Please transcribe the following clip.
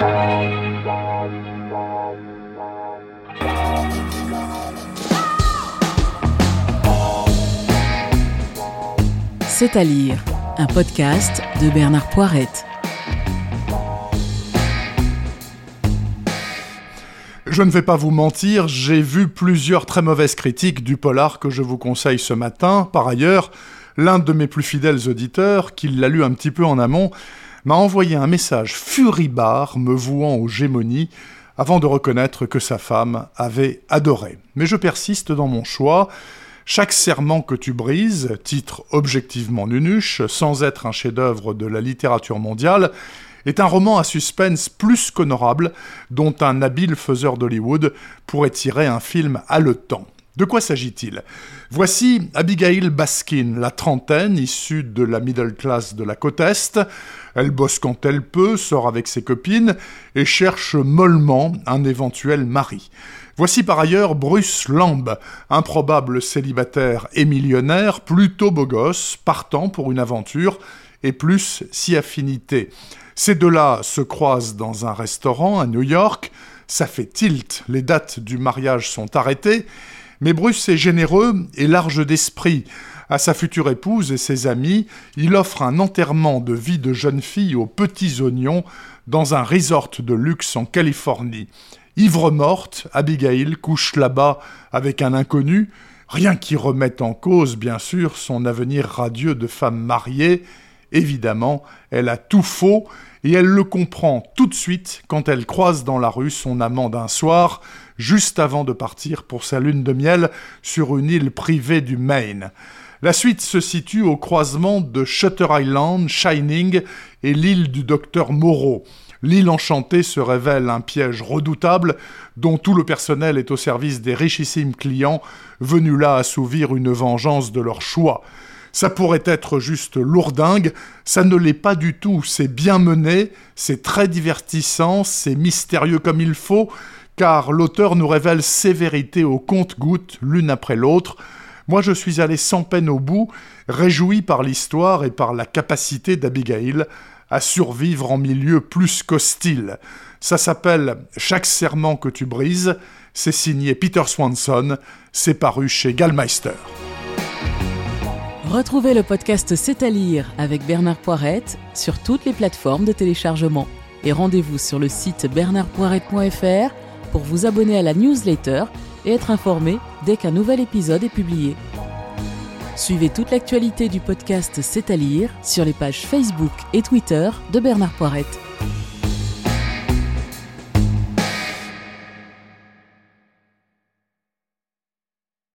C'est à lire, un podcast de Bernard Poirette. Je ne vais pas vous mentir, j'ai vu plusieurs très mauvaises critiques du polar que je vous conseille ce matin. Par ailleurs, l'un de mes plus fidèles auditeurs, qui l'a lu un petit peu en amont, m'a envoyé un message furibard me vouant aux gémonies avant de reconnaître que sa femme avait adoré. Mais je persiste dans mon choix. Chaque serment que tu brises, titre objectivement nunuche, sans être un chef-d'œuvre de la littérature mondiale, est un roman à suspense plus qu'honorable, dont un habile faiseur d'Hollywood pourrait tirer un film haletant. De quoi s'agit-il? Voici Abigail Baskin, la trentaine, issue de la middle class de la côte Est. Elle bosse quand elle peut, sort avec ses copines et cherche mollement un éventuel mari. Voici par ailleurs Bruce Lamb, improbable célibataire et millionnaire, plutôt beau gosse, partant pour une aventure, et plus si affinité. Ces deux-là se croisent dans un restaurant à New York, ça fait tilt, les dates du mariage sont arrêtées, mais Bruce est généreux et large d'esprit. À sa future épouse et ses amis, il offre un enterrement de vie de jeune fille aux petits oignons dans un resort de luxe en Californie. Ivre morte, Abigail couche là-bas avec un inconnu, rien qui remette en cause, bien sûr, son avenir radieux de femme mariée. Évidemment, elle a tout faux, et elle le comprend tout de suite quand elle croise dans la rue son amant d'un soir, juste avant de partir pour sa lune de miel sur une île privée du Maine. La suite se situe au croisement de Shutter Island, Shining et l'île du docteur Moreau. L'île enchantée se révèle un piège redoutable dont tout le personnel est au service des richissimes clients venus là assouvir une vengeance de leur choix. Ça pourrait être juste lourdingue, ça ne l'est pas du tout, c'est bien mené, c'est très divertissant, c'est mystérieux comme il faut, car l'auteur nous révèle ses vérités au compte-gouttes l'une après l'autre. Moi je suis allé sans peine au bout, réjoui par l'histoire et par la capacité d'Abigail à survivre en milieu plus qu'hostile. Ça s'appelle Chaque serment que tu brises, c'est signé Peter Swanson, c'est paru chez Gallmeister. Retrouvez le podcast C'est à lire avec Bernard Poirette sur toutes les plateformes de téléchargement. Et rendez-vous sur le site bernardpoirette.fr pour vous abonner à la newsletter et être informé dès qu'un nouvel épisode est publié. Suivez toute l'actualité du podcast C'est à lire sur les pages Facebook et Twitter de Bernard Poirette.